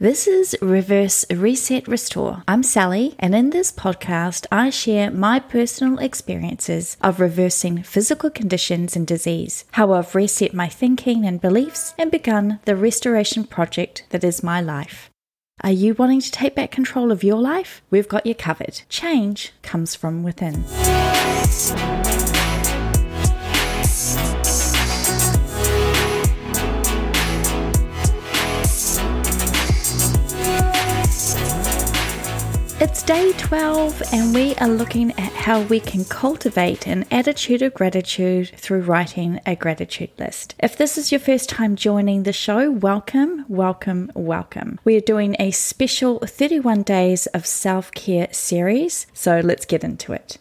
This is Reverse Reset Restore. I'm Sally, and in this podcast, I share my personal experiences of reversing physical conditions and disease, how I've reset my thinking and beliefs, and begun the restoration project that is my life. Are you wanting to take back control of your life? We've got you covered. Change comes from within. Day 12, and we are looking at how we can cultivate an attitude of gratitude through writing a gratitude list. If this is your first time joining the show, welcome, welcome, welcome. We are doing a special 31 days of self care series, so let's get into it.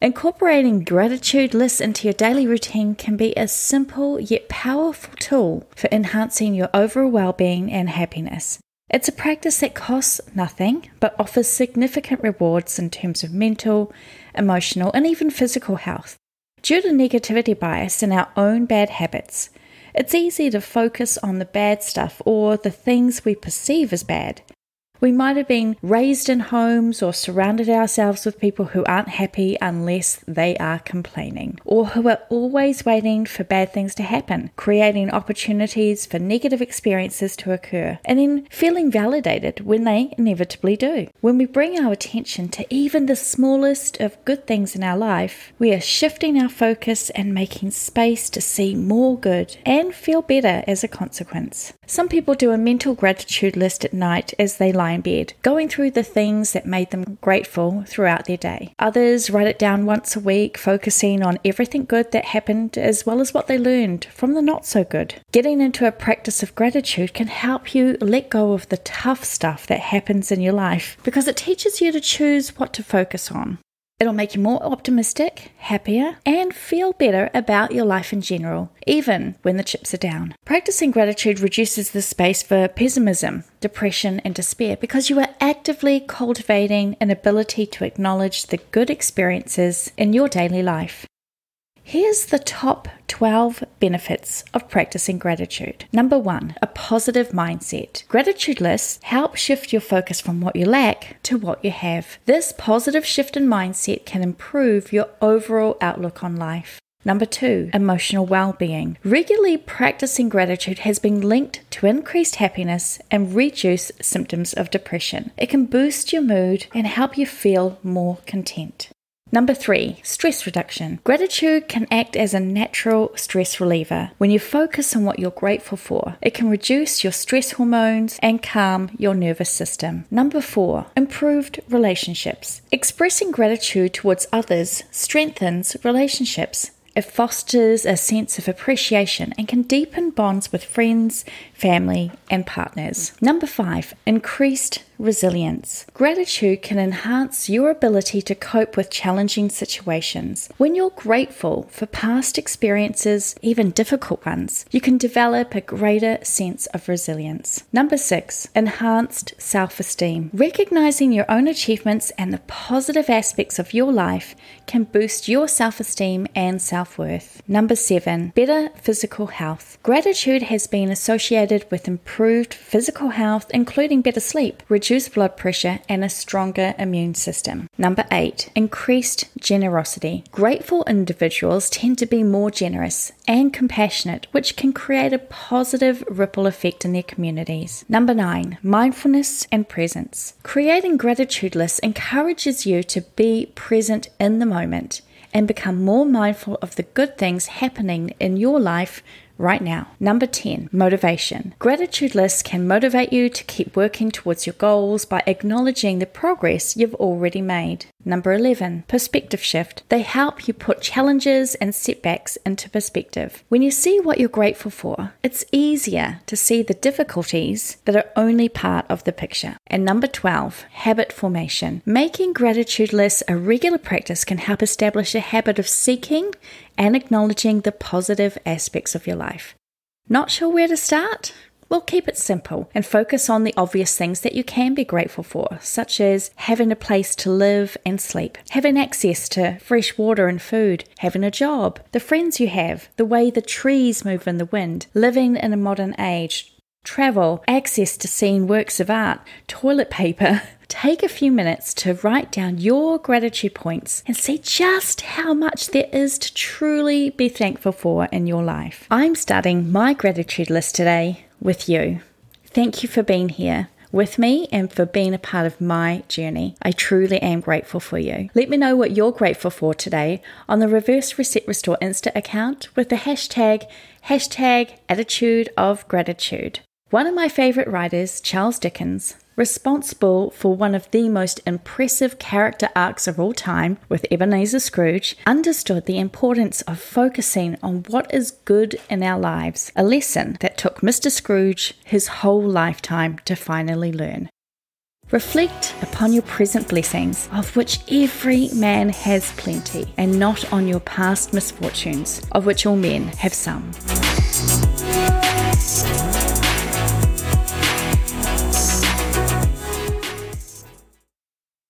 Incorporating gratitude lists into your daily routine can be a simple yet powerful tool for enhancing your overall well being and happiness. It's a practice that costs nothing but offers significant rewards in terms of mental, emotional, and even physical health. Due to negativity bias and our own bad habits, it's easy to focus on the bad stuff or the things we perceive as bad we might have been raised in homes or surrounded ourselves with people who aren't happy unless they are complaining, or who are always waiting for bad things to happen, creating opportunities for negative experiences to occur, and then feeling validated when they inevitably do. When we bring our attention to even the smallest of good things in our life, we are shifting our focus and making space to see more good and feel better as a consequence. Some people do a mental gratitude list at night as they lie in bed, going through the things that made them grateful throughout their day. Others write it down once a week, focusing on everything good that happened as well as what they learned from the not so good. Getting into a practice of gratitude can help you let go of the tough stuff that happens in your life because it teaches you to choose what to focus on. It'll make you more optimistic, happier, and feel better about your life in general, even when the chips are down. Practicing gratitude reduces the space for pessimism, depression, and despair because you are actively cultivating an ability to acknowledge the good experiences in your daily life. Here's the top 12 benefits of practicing gratitude. Number one, a positive mindset. Gratitude lists help shift your focus from what you lack to what you have. This positive shift in mindset can improve your overall outlook on life. Number two, emotional well being. Regularly practicing gratitude has been linked to increased happiness and reduced symptoms of depression. It can boost your mood and help you feel more content. Number three, stress reduction. Gratitude can act as a natural stress reliever. When you focus on what you're grateful for, it can reduce your stress hormones and calm your nervous system. Number four, improved relationships. Expressing gratitude towards others strengthens relationships. It fosters a sense of appreciation and can deepen bonds with friends, family, and partners. Number five, increased resilience. Gratitude can enhance your ability to cope with challenging situations. When you're grateful for past experiences, even difficult ones, you can develop a greater sense of resilience. Number six, enhanced self esteem. Recognizing your own achievements and the positive aspects of your life can boost your self esteem and self worth. Number seven, better physical health. Gratitude has been associated with improved physical health, including better sleep, reduced blood pressure, and a stronger immune system. Number eight, increased generosity. Grateful individuals tend to be more generous and compassionate, which can create a positive ripple effect in their communities. Number nine, mindfulness and presence. Creating gratitude lists encourages you to be present in the moment and become more mindful of the good things happening in your life right now. Number 10, motivation. Gratitude lists can motivate you to keep working towards your goals by acknowledging the progress you've already made. Number 11, perspective shift. They help you put challenges and setbacks into perspective. When you see what you're grateful for, it's easier to see the difficulties that are only part of the picture. And number 12, habit formation. Making gratitude lists a regular practice can help establish a habit of seeking and acknowledging the positive aspects of your life. Not sure where to start? Well, keep it simple and focus on the obvious things that you can be grateful for, such as having a place to live and sleep, having access to fresh water and food, having a job, the friends you have, the way the trees move in the wind, living in a modern age, travel, access to seeing works of art, toilet paper. Take a few minutes to write down your gratitude points and see just how much there is to truly be thankful for in your life. I'm starting my gratitude list today with you. Thank you for being here with me and for being a part of my journey. I truly am grateful for you. Let me know what you're grateful for today on the Reverse Reset Restore Insta account with the hashtag hashtag attitude of gratitude. One of my favorite writers, Charles Dickens, responsible for one of the most impressive character arcs of all time with Ebenezer Scrooge, understood the importance of focusing on what is good in our lives, a lesson that took Mr. Scrooge his whole lifetime to finally learn. Reflect upon your present blessings, of which every man has plenty, and not on your past misfortunes, of which all men have some.